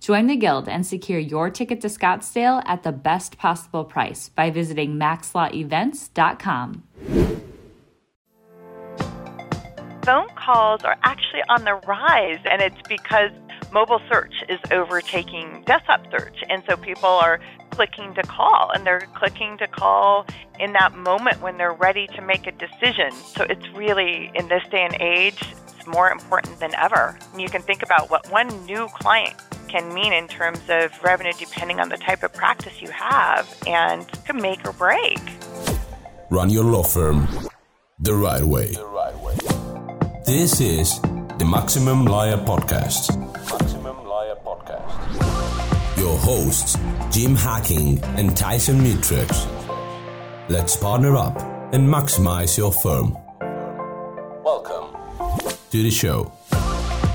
Join the Guild and secure your ticket to Scottsdale at the best possible price by visiting maxlawevents.com phone calls are actually on the rise, and it's because mobile search is overtaking desktop search. And so people are clicking to call, and they're clicking to call in that moment when they're ready to make a decision. So it's really, in this day and age, it's more important than ever. And you can think about what one new client can mean in terms of revenue depending on the type of practice you have and can make or break. Run your law firm the right way. The right way. This is the Maximum Lawyer Podcast. Maximum Lawyer Podcast. Your hosts, Jim Hacking and Tyson Mutrux. Let's partner up and maximize your firm. Welcome to the show.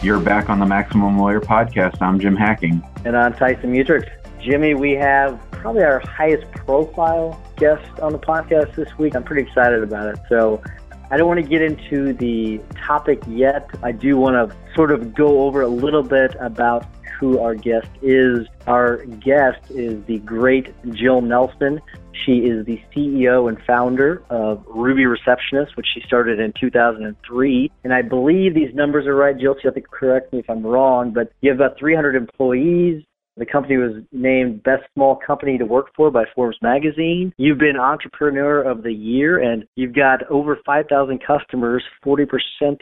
You're back on the Maximum Lawyer Podcast. I'm Jim Hacking. And I'm Tyson Mutrux. Jimmy, we have probably our highest profile guest on the podcast this week. I'm pretty excited about it. So I don't want to get into the topic yet. I do want to sort of go over a little bit about who our guest is. Our guest is the great Jill Nelson. She is the CEO and founder of Ruby Receptionist, which she started in 2003. And I believe these numbers are right. Jill, you have to correct me if I'm wrong, but you have about 300 employees. The company was named Best Small Company to Work For by Forbes magazine. You've been Entrepreneur of the Year, and you've got over 5,000 customers, 40%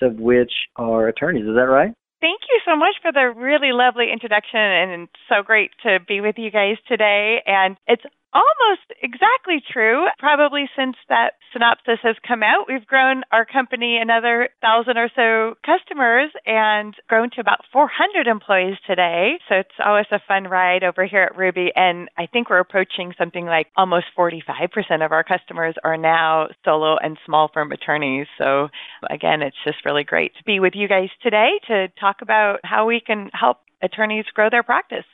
of which are attorneys. Is that right? Thank you so much for the really lovely introduction, and so great to be with you guys today. And it's almost exactly true. Probably since that synopsis has come out, we've grown our company another thousand or so customers and grown to about 400 employees today. So it's always a fun ride over here at Ruby. And I think we're approaching something like almost 45% of our customers are now solo and small firm attorneys. So again, it's just really great to be with you guys today to talk about how we can help attorneys grow their practice.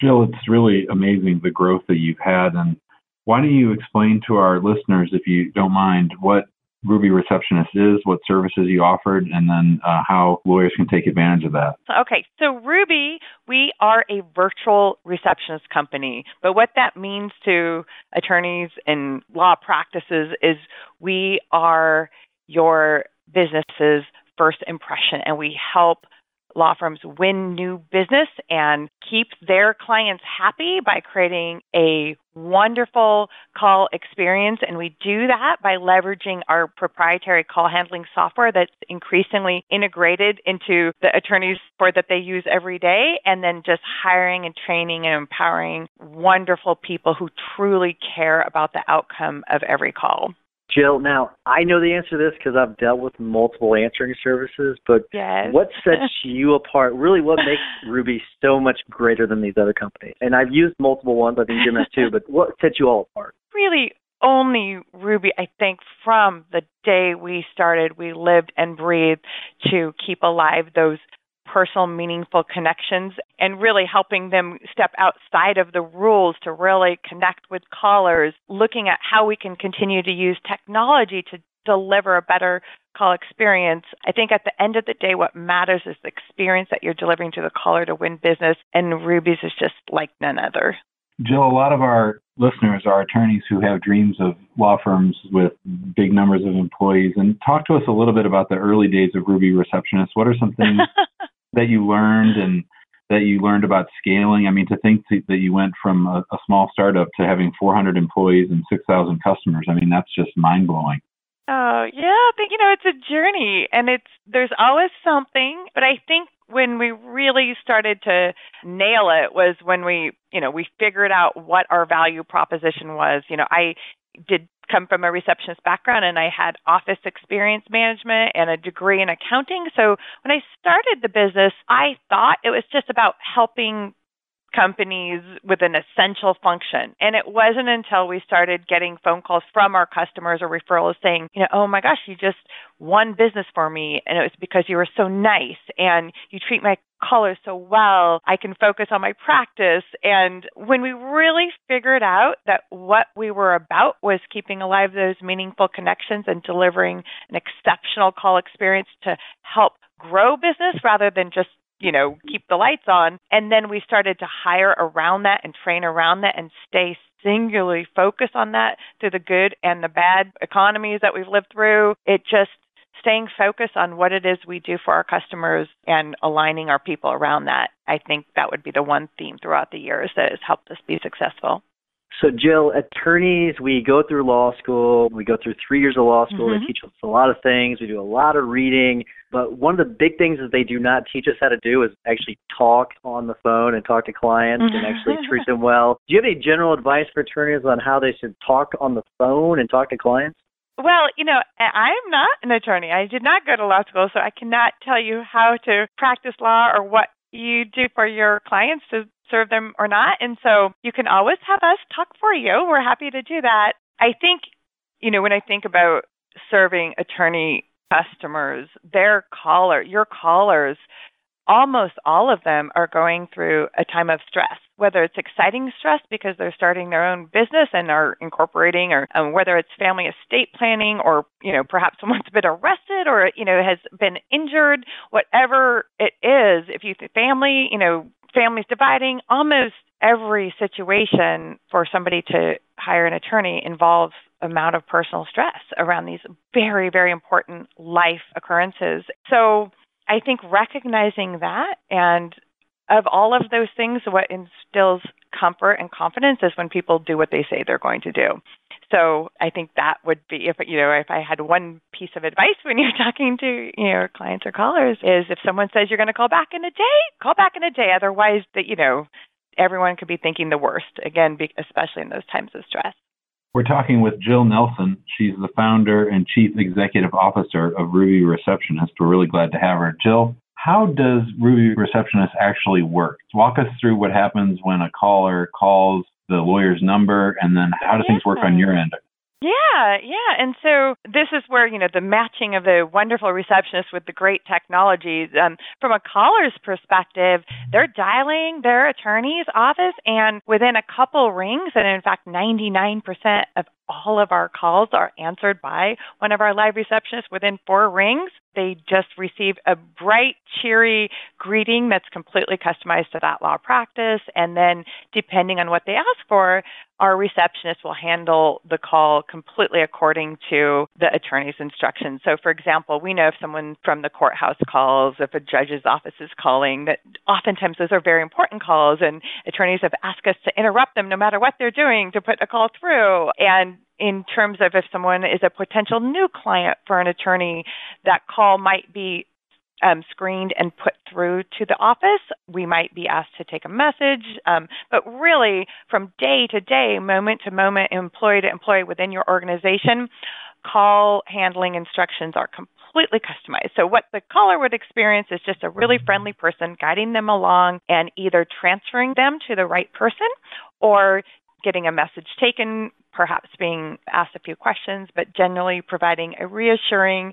Jill, it's really amazing the growth that you've had. And why don't you explain to our listeners, if you don't mind, what Ruby Receptionist is, what services you offered, and then uh, how lawyers can take advantage of that. Okay, so Ruby, we are a virtual receptionist company, but what that means to attorneys and law practices is we are your business's first impression, and we help law firms win new business and keep their clients happy by creating a wonderful call experience. And we do that by leveraging our proprietary call handling software that's increasingly integrated into the attorneys for that they use every day. And then just hiring and training and empowering wonderful people who truly care about the outcome of every call. Jill, now I know the answer to this because I've dealt with multiple answering services, but yes. what sets you apart? Really, what makes Ruby so much greater than these other companies? And I've used multiple ones, I think Jim has too, but what sets you all apart? Really, only Ruby, I think, from the day we started, we lived and breathed to keep alive those personal, meaningful connections and really helping them step outside of the rules to really connect with callers, looking at how we can continue to use technology to deliver a better call experience. I think at the end of the day, what matters is the experience that you're delivering to the caller to win business, and Ruby's is just like none other. Jill, a lot of our listeners are attorneys who have dreams of law firms with big numbers of employees. And talk to us a little bit about the early days of Ruby Receptionist. What are some things that you learned and that you learned about scaling? I mean, to think that you went from a, a small startup to having 400 employees and 6,000 customers, I mean, that's just mind blowing. Oh, yeah, but you know, it's a journey and it's there's always something, but I think when we really started to nail it was when we, you know, we figured out what our value proposition was. You know, I did come from a receptionist background and I had office experience management and a degree in accounting. So when I started the business, I thought it was just about helping companies with an essential function. And it wasn't until we started getting phone calls from our customers or referrals saying, you know, oh my gosh, you just won business for me. And it was because you were so nice and you treat my callers so well. I can focus on my practice. And when we really figured out that what we were about was keeping alive those meaningful connections and delivering an exceptional call experience to help grow business rather than just you know, keep the lights on. And then we started to hire around that and train around that and stay singularly focused on that through the good and the bad economies that we've lived through. It just staying focused on what it is we do for our customers and aligning our people around that. I think that would be the one theme throughout the years that has helped us be successful. So, Jill, attorneys, we go through law school. We go through three years of law school. Mm-hmm. They teach us a lot of things. We do a lot of reading. But one of the big things that they do not teach us how to do is actually talk on the phone and talk to clients and actually treat them well. Do you have any general advice for attorneys on how they should talk on the phone and talk to clients? Well, you know, I'm not an attorney. I did not go to law school, so I cannot tell you how to practice law or what you do for your clients to serve them or not. And so you can always have us talk for you. We're happy to do that. I think, you know, when I think about serving attorney customers, their caller, your callers, almost all of them are going through a time of stress, whether it's exciting stress because they're starting their own business and are incorporating, or um, whether it's family estate planning, or you know perhaps someone's been arrested or you know has been injured, whatever it is. If you family, you know families dividing, almost every situation for somebody to hire an attorney involves amount of personal stress around these very very important life occurrences. So I think recognizing that and of all of those things what instills comfort and confidence is when people do what they say they're going to do. So I think that would be if you know if I had one piece of advice when you're talking to you your clients or callers is if someone says you're going to call back in a day, call back in a day. Otherwise, that you know everyone could be thinking the worst again, especially in those times of stress. We're talking with Jill Nelson. She's the founder and chief executive officer of Ruby Receptionist. We're really glad to have her. Jill, how does Ruby Receptionist actually work? Walk us through what happens when a caller calls the lawyer's number, and then how do things work on your end? Yeah, yeah. And so this is where, you know, the matching of the wonderful receptionist with the great technology. Um, from a caller's perspective, they're dialing their attorney's office, and within a couple rings, and in fact, 99% of all of our calls are answered by one of our live receptionists within four rings. They just receive a bright, cheery greeting that's completely customized to that law practice. And then, depending on what they ask for, our receptionist will handle the call completely according to the attorney's instructions. So, for example, we know if someone from the courthouse calls, if a judge's office is calling, that oftentimes those are very important calls, and attorneys have asked us to interrupt them no matter what they're doing to put a call through. And in terms of if someone is a potential new client for an attorney, that call might be um, screened and put through to the office. We might be asked to take a message, um, but really, from day to day, moment to moment, employee to employee within your organization, call handling instructions are completely customized. So, what the caller would experience is just a really friendly person guiding them along and either transferring them to the right person or getting a message taken, perhaps being asked a few questions, but generally providing a reassuring,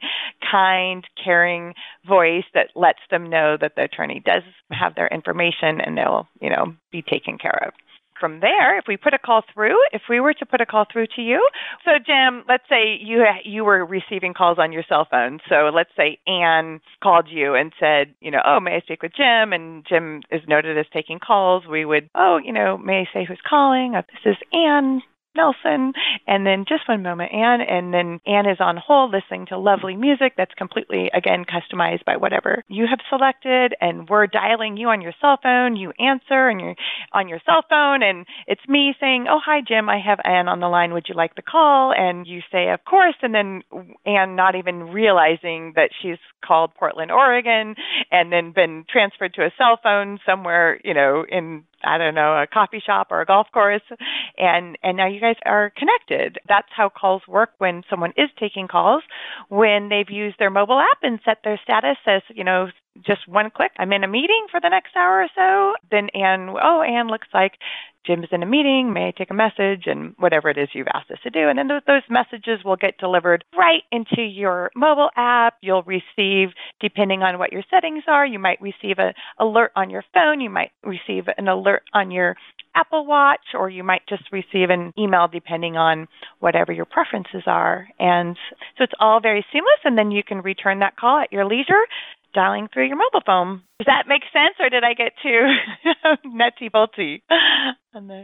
kind, caring voice that lets them know that the attorney does have their information and they'll, you know, be taken care of from there, if we put a call through, if we were to put a call through to you, so Jim, let's say you you were receiving calls on your cell phone. So let's say Anne called you and said, you know, oh, may I speak with Jim? And Jim is noted as taking calls. We would, oh, you know, may I say who's calling? This is Anne Nelson. And then just one moment, Anne. And then Anne is on hold listening to lovely music that's completely, again, customized by whatever you have selected. And we're dialing you on your cell phone. You answer and you're on your cell phone. And it's me saying, Oh, hi, Jim. I have Anne on the line. Would you like the call? And you say, Of course. And then Anne not even realizing that she's called Portland, Oregon, and then been transferred to a cell phone somewhere, you know, in I don't know, a coffee shop or a golf course and and now you guys are connected. That's how calls work when someone is taking calls when they've used their mobile app and set their status as, you know, just one click. I'm in a meeting for the next hour or so. Then Anne, oh, Anne looks like Jim's in a meeting. May I take a message? And whatever it is you've asked us to do. And then those, messages will get delivered right into your mobile app. You'll receive, depending on what your settings are, you might receive an alert on your phone. You might receive an alert on your Apple Watch, or you might just receive an email depending on whatever your preferences are. And so it's all very seamless, and then you can return that call at your leisure dialing through your mobile phone. Does that make sense, or did I get too nutty bolty?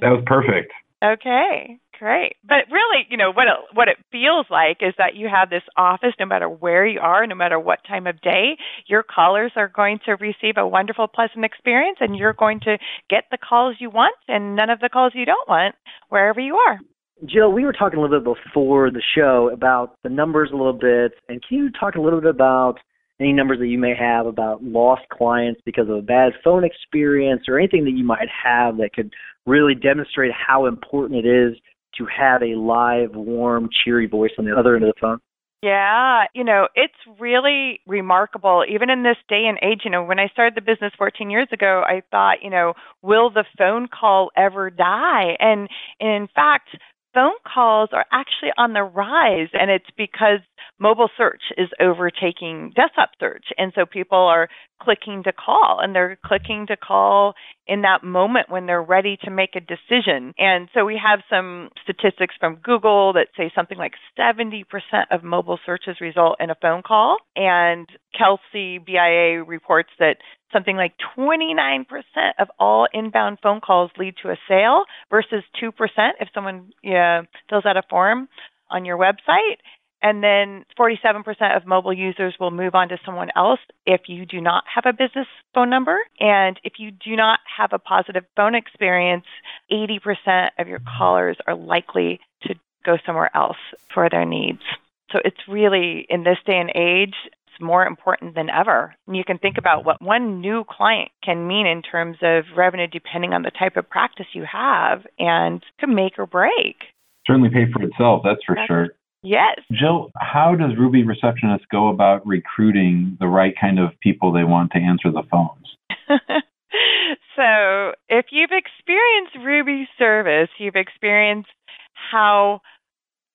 That was perfect. Okay, great. But really, you know what it, what it feels like is that you have this office, no matter where you are, no matter what time of day, your callers are going to receive a wonderful, pleasant experience, and you're going to get the calls you want and none of the calls you don't want wherever you are. Jill, we were talking a little bit before the show about the numbers a little bit, and can you talk a little bit about any numbers that you may have about lost clients because of a bad phone experience or anything that you might have that could really demonstrate how important it is to have a live, warm, cheery voice on the other end of the phone? Yeah, you know, it's really remarkable. Even in this day and age, you know, when I started the business 14 years ago, I thought, you know, will the phone call ever die? And, in fact, phone calls are actually on the rise, and it's because mobile search is overtaking desktop search. And so people are clicking to call, and they're clicking to call in that moment when they're ready to make a decision. And so we have some statistics from Google that say something like 70% of mobile searches result in a phone call. And Kelsey BIA reports that something like 29% of all inbound phone calls lead to a sale versus 2% if someone yeah, fills out a form on your website. And then 47% of mobile users will move on to someone else if you do not have a business phone number. And if you do not have a positive phone experience, 80% of your callers are likely to go somewhere else for their needs. So it's really, in this day and age, it's more important than ever. And you can think about what one new client can mean in terms of revenue depending on the type of practice you have and can make or break. Certainly pay for itself, that's for that's, sure. Yes. Jill, how does Ruby Receptionist go about recruiting the right kind of people they want to answer the phones? so, if you've experienced Ruby service, you've experienced how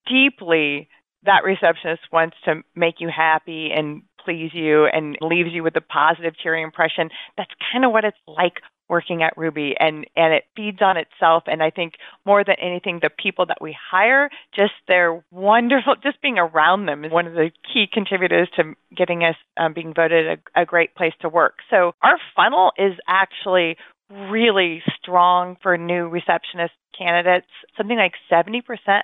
deeply that receptionist wants to make you happy and please you and leaves you with a positive, cheery impression. That's kind of what it's like working at Ruby and and it feeds on itself and I think more than anything the people that we hire just they're wonderful just being around them is one of the key contributors to getting us um, being voted a, a great place to work. So our funnel is actually really strong for new receptionist candidates. Something like 70%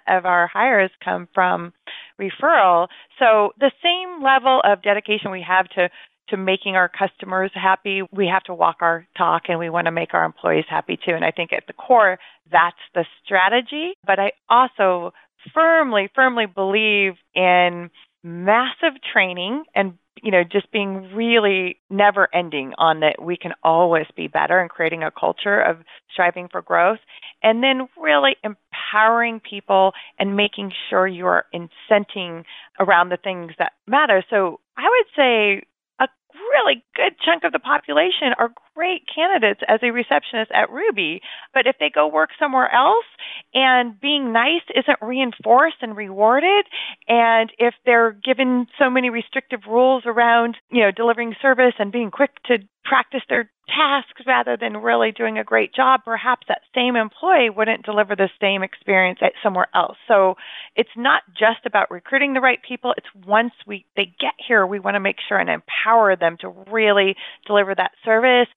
of our hires come from referral. So the same level of dedication we have to to making our customers happy, we have to walk our talk and we want to make our employees happy too. And I think at the core, that's the strategy. But I also firmly, firmly believe in massive training and you know just being really never ending on that we can always be better and creating a culture of striving for growth and then really empowering people and making sure you're incenting around the things that matter so i would say really good chunk of the population are great candidates as a receptionist at Ruby. But if they go work somewhere else and being nice isn't reinforced and rewarded, and if they're given so many restrictive rules around, you know, delivering service and being quick to practice their tasks rather than really doing a great job, perhaps that same employee wouldn't deliver the same experience at somewhere else. So it's not just about recruiting the right people. It's once we they get here, we want to make sure and empower them to really deliver that service,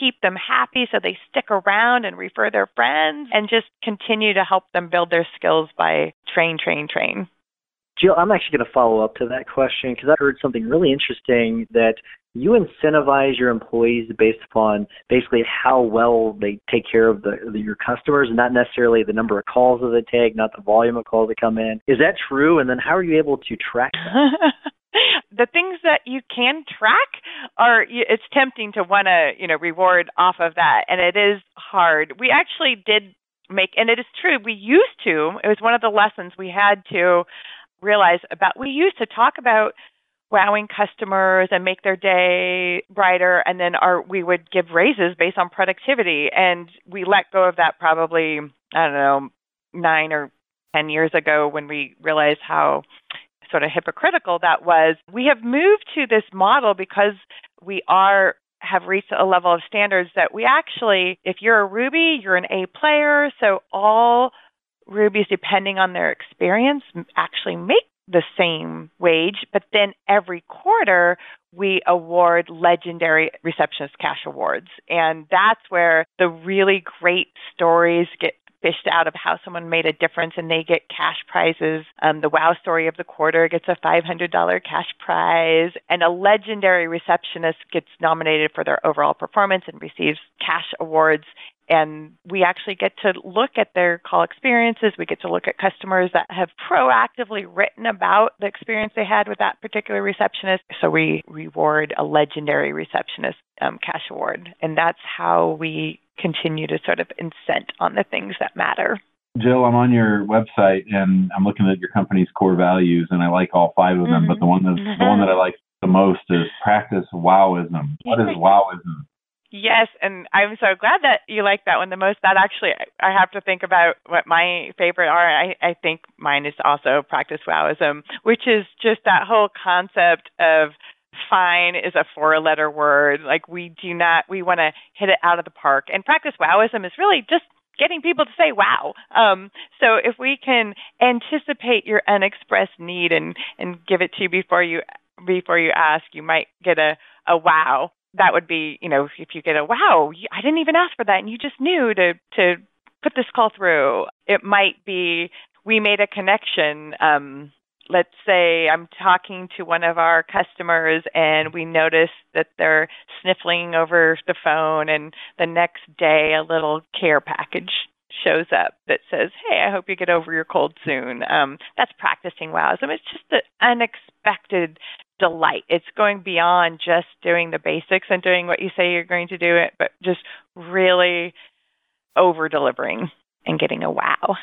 keep them happy so they stick around and refer their friends and just continue to help them build their skills by train, train, train. Jill, I'm actually going to follow up to that question because I heard something really interesting that you incentivize your employees based upon basically how well they take care of the, the, your customers, and not necessarily the number of calls that they take, not the volume of calls that come in. Is that true? And then how are you able to track that? the things that you can track are it's tempting to want to you know reward off of that and it is hard. We actually did make and it is true we used to it was one of the lessons we had to realize about we used to talk about wowing customers and make their day brighter and then our we would give raises based on productivity and we let go of that probably i don't know 9 or 10 years ago when we realized how sort of hypocritical that was we have moved to this model because we are have reached a level of standards that we actually if you're a ruby you're an a player so all rubies depending on their experience actually make the same wage, but then every quarter we award legendary receptionist cash awards. And that's where the really great stories get fished out of how someone made a difference and they get cash prizes. Um, the wow story of the quarter gets a $500 cash prize, and a legendary receptionist gets nominated for their overall performance and receives cash awards and we actually get to look at their call experiences. We get to look at customers that have proactively written about the experience they had with that particular receptionist. So we reward a legendary receptionist um, cash award, and that's how we continue to sort of incent on the things that matter. Jill, I'm on your website and I'm looking at your company's core values, and I like all five of them. Mm-hmm. But the one that the one that I like the most is practice wowism. What is wowism? Yes, and I'm so glad that you like that one the most. That actually, I have to think about what my favorite are. I, I think mine is also practice wowism, which is just that whole concept of fine is a four letter word. Like we do not, we want to hit it out of the park. And practice wowism is really just getting people to say wow. Um, so if we can anticipate your unexpressed need and and give it to you before you before you ask, you might get a a wow that would be, you know, if you get a wow, I didn't even ask for that, and you just knew to to put this call through. It might be we made a connection. Um, let's say I'm talking to one of our customers and we notice that they're sniffling over the phone, and the next day a little care package shows up that says, "Hey, I hope you get over your cold soon." Um, that's practicing wowism. It's just the unexpected delight. It's going beyond just doing the basics and doing what you say you're going to do it, but just really over delivering and getting a wow.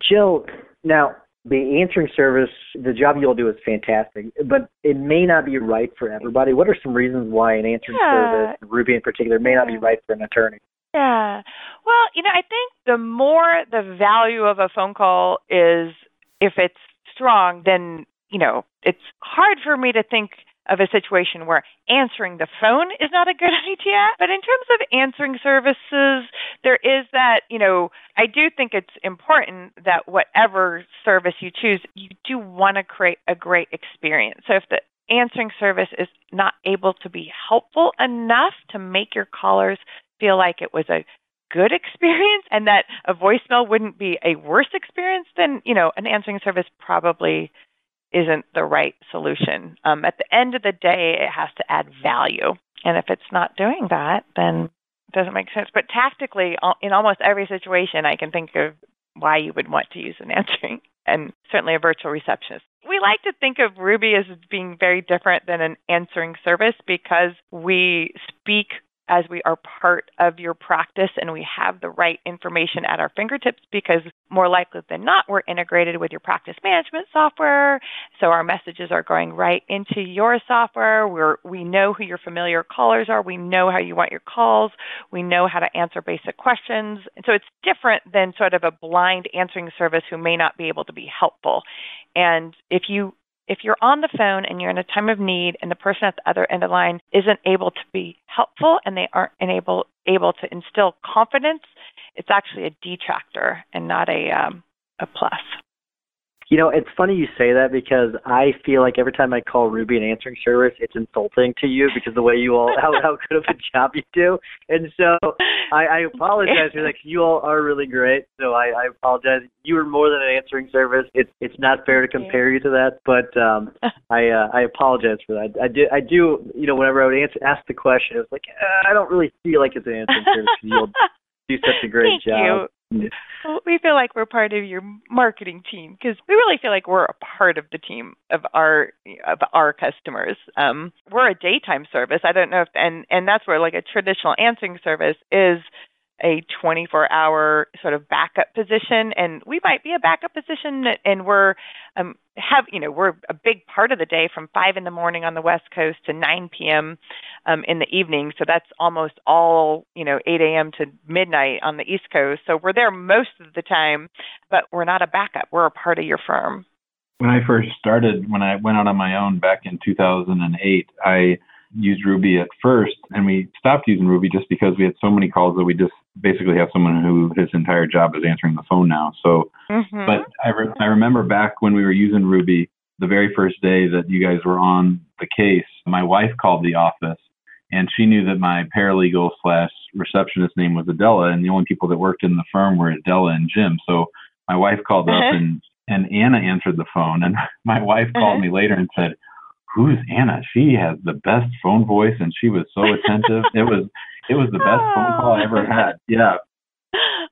Jill, now the answering service, the job you'll do is fantastic, but it may not be right for everybody. What are some reasons why an answering yeah. service, Ruby in particular, may not be right for an attorney? Yeah. Well, you know, I think the more the value of a phone call is if it's strong, then you know, it's hard for me to think of a situation where answering the phone is not a good idea. But in terms of answering services, there is that, you know, I do think it's important that whatever service you choose, you do want to create a great experience. So if the answering service is not able to be helpful enough to make your callers feel like it was a good experience and that a voicemail wouldn't be a worse experience, then, you know, an answering service probably isn't the right solution. Um, at the end of the day, it has to add value. And if it's not doing that, then it doesn't make sense. But tactically, in almost every situation, I can think of why you would want to use an answering and certainly a virtual receptionist. We like to think of Ruby as being very different than an answering service because we speak as we are part of your practice and we have the right information at our fingertips because more likely than not we're integrated with your practice management software. So our messages are going right into your software. We're, we know who your familiar callers are. We know how you want your calls. We know how to answer basic questions. And so it's different than sort of a blind answering service who may not be able to be helpful. And if you if you're on the phone and you're in a time of need and the person at the other end of the line isn't able to be helpful and they aren't able able to instill confidence, it's actually a detractor and not a um, a plus. You know, it's funny you say that because I feel like every time I call Ruby an answering service, it's insulting to you because the way you all how how good of a job you do. And so I, I apologize for that. You all are really great. So I, I apologize. You are more than an answering service. It's it's not fair to compare you to that, but um, I uh, I apologize for that. I do I do you know whenever I would answer ask the question, it was like uh, I don't really feel like it's an answering service. You'll do such a great Thank job. You we feel like we're part of your marketing team because we really feel like we're a part of the team of our of our customers. Um, we're a daytime service. I don't know if and and that's where like a traditional answering service is a 24 hour sort of backup position and we might be a backup position and we're um have you know we're a big part of the day from 5 in the morning on the west coast to 9 p.m. Um, in the evening so that's almost all you know 8 a.m. to midnight on the east coast so we're there most of the time but we're not a backup we're a part of your firm when I first started when I went out on my own back in 2008 I used Ruby at first, and we stopped using Ruby just because we had so many calls that we just basically have someone who his entire job is answering the phone now. So, mm-hmm. but I, re- I remember back when we were using Ruby, the very first day that you guys were on the case, my wife called the office and she knew that my paralegal slash receptionist name was Adela, and the only people that worked in the firm were Adela and Jim. So my wife called up and and Anna answered the phone, and my wife called me later and said, who's Anna? She has the best phone voice and she was so attentive. it was it was the best phone call I ever had. Yeah.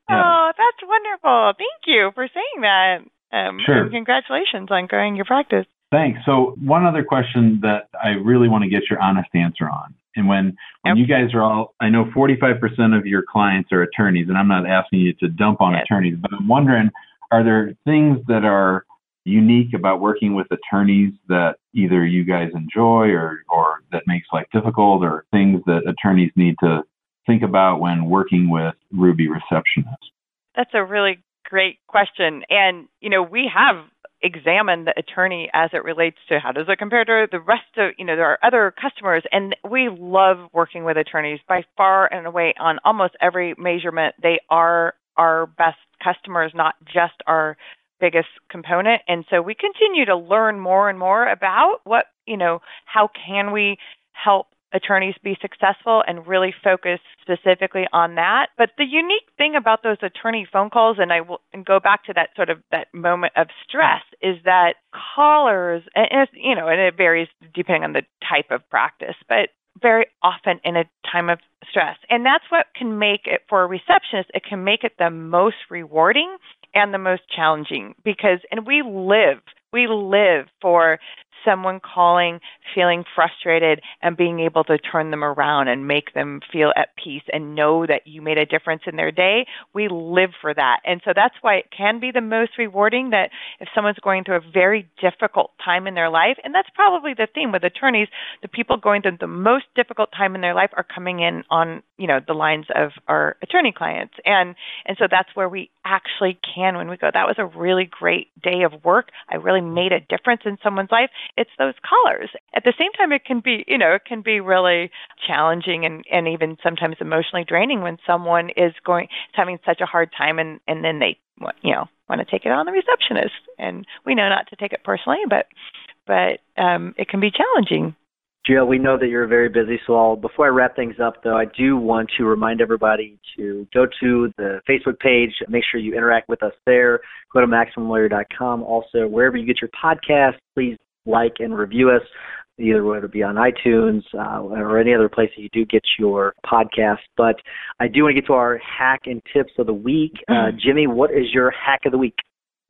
yeah. Oh, that's wonderful. Thank you for saying that. Um, sure. congratulations on growing your practice. Thanks. So one other question that I really want to get your honest answer on. And when when yep. you guys are all I know 45% of your clients are attorneys and I'm not asking you to dump on yes. attorneys, but I'm wondering are there things that are unique about working with attorneys that either you guys enjoy or, or that makes life difficult or things that attorneys need to think about when working with Ruby receptionists? That's a really great question. And, you know, we have examined the attorney as it relates to how does it compare to the rest of, you know, there are other customers. And we love working with attorneys by far and away on almost every measurement. They are our best customers, not just our biggest component. And so we continue to learn more and more about what you know how can we help attorneys be successful and really focus specifically on that. But the unique thing about those attorney phone calls and I will and go back to that sort of that moment of stress is that callers and you know and it varies depending on the type of practice but very often in a time of stress. And that's what can make it for a receptionist, it can make it the most rewarding and the most challenging because, and we live, we live for someone calling, feeling frustrated, and being able to turn them around and make them feel at peace and know that you made a difference in their day. We live for that. And so that's why it can be the most rewarding that if someone's going through a very difficult time in their life, and that's probably the theme with attorneys, the people going through the most difficult time in their life are coming in on, you know, the lines of our attorney clients. And and so that's where we actually can when we go, that was a really great day of work. I really made a difference in someone's life it's those colors. At the same time, it can be, you know, it can be really challenging and, and even sometimes emotionally draining when someone is going, is having such a hard time and, and then they, you know, want to take it on the receptionist. And we know not to take it personally, but, but um, it can be challenging. Jill, we know that you're very busy, so I'll, before I wrap things up, though, I do want to remind everybody to go to the Facebook page, make sure you interact with us there. Go to MaximumLawyer.com. Also, wherever you get your podcast, please like and review us, either whether it be on iTunes uh, or any other place that you do get your podcast. But I do want to get to our hack and tips of the week. Uh, mm-hmm. Jimmy, what is your hack of the week?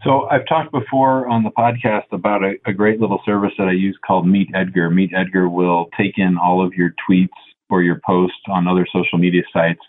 So I've talked before on the podcast about a, a, great little service that I use called Meet Edgar. Meet Edgar will take in all of your tweets or your posts on other social media sites,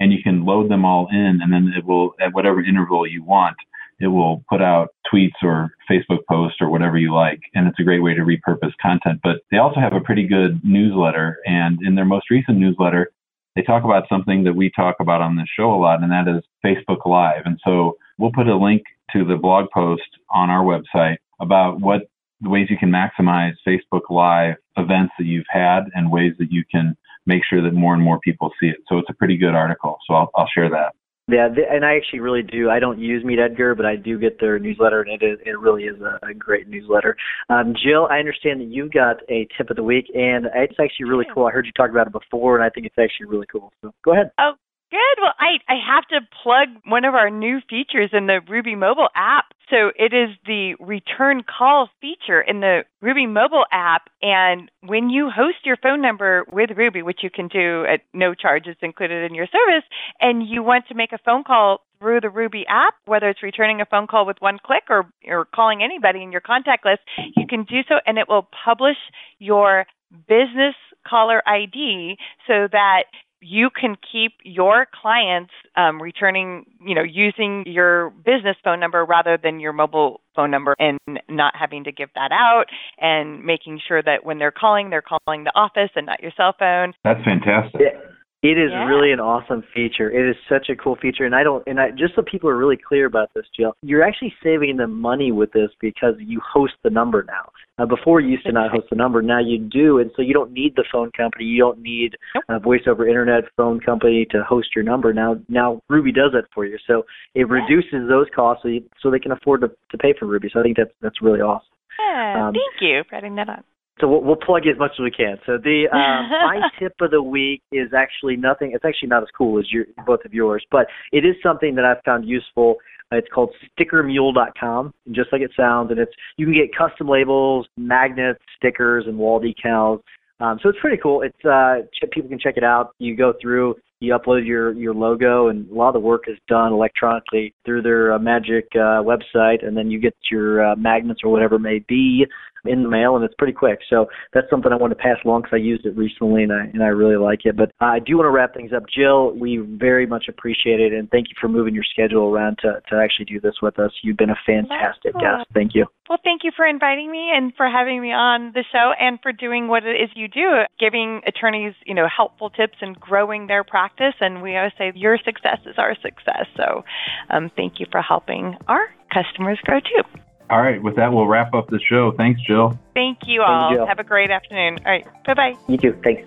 and you can load them all in, and then it will, at whatever interval you want, it will put out tweets or Facebook posts or whatever you like. And it's a great way to repurpose content. But they also have a pretty good newsletter. And in their most recent newsletter, they talk about something that we talk about on this show a lot, and that is Facebook Live. And so we'll put a link to the blog post on our website about what the ways you can maximize Facebook Live events that you've had and ways that you can make sure that more and more people see it. So it's a pretty good article. So I'll, I'll share that. Yeah, and I actually really do. I don't use Meet Edgar, but I do get their newsletter, and it is it really is a, a great newsletter. Um, Jill, I understand that you got a tip of the week, and it's actually really cool. I heard you talk about it before, and I think it's actually really cool. So go ahead. Oh, Good. Well, I, I have to plug one of our new features in the Ruby mobile app. So it is the return call feature in the Ruby mobile app. And when you host your phone number with Ruby, which you can do at no charges included in your service, and you want to make a phone call through the Ruby app, whether it's returning a phone call with one click or, or calling anybody in your contact list, you can do so and it will publish your business caller ID so that you can keep your clients um, returning, you know, using your business phone number rather than your mobile phone number and not having to give that out and making sure that when they're calling, they're calling the office and not your cell phone. That's fantastic. Yeah. It is yeah. really an awesome feature. It is such a cool feature, and I don't. And I just so people are really clear about this, Jill, you're actually saving them money with this because you host the number now. Uh, before you used to not host the number, now you do, and so you don't need the phone company. You don't need a voice over internet phone company to host your number. Now, now Ruby does that for you, so it reduces those costs, so, you, so they can afford to to pay for Ruby. So I think that's that's really awesome. Yeah, um, thank you for adding that on. So we'll, we'll plug it as much as we can. So the um, my tip of the week is actually nothing. It's actually not as cool as your both of yours, but it is something that I've found useful. It's called StickerMule.com, just like it sounds, and it's you can get custom labels, magnets, stickers, and wall decals. Um, so it's pretty cool. It's uh, people can check it out. You go through, you upload your your logo, and a lot of the work is done electronically through their uh, magic uh, website, and then you get your uh, magnets or whatever it may be in the mail, and it's pretty quick. So that's something I want to pass along because I used it recently and I and I really like it. But I do want to wrap things up. Jill, we very much appreciate it, and thank you for moving your schedule around to to actually do this with us. You've been a fantastic guest. Thank you. Well, thank you for inviting me and for having me on the show and for doing what it is you do, giving attorneys you know helpful tips and growing their practice. And we always say your success is our success. So um, thank you for helping our customers grow too. All right. With that, we'll wrap up the show. Thanks, Jill. Thank you all. Thank you, Have a great afternoon. All right. Bye bye. You too. Thanks.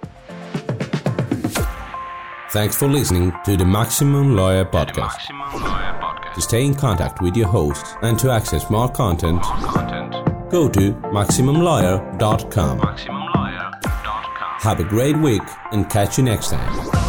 Thanks for listening to the Maximum Lawyer Podcast. Maximum Lawyer Podcast. To stay in contact with your host and to access more content, more content. go to MaximumLawyer.com. MaximumLawyer.com. Have a great week and catch you next time.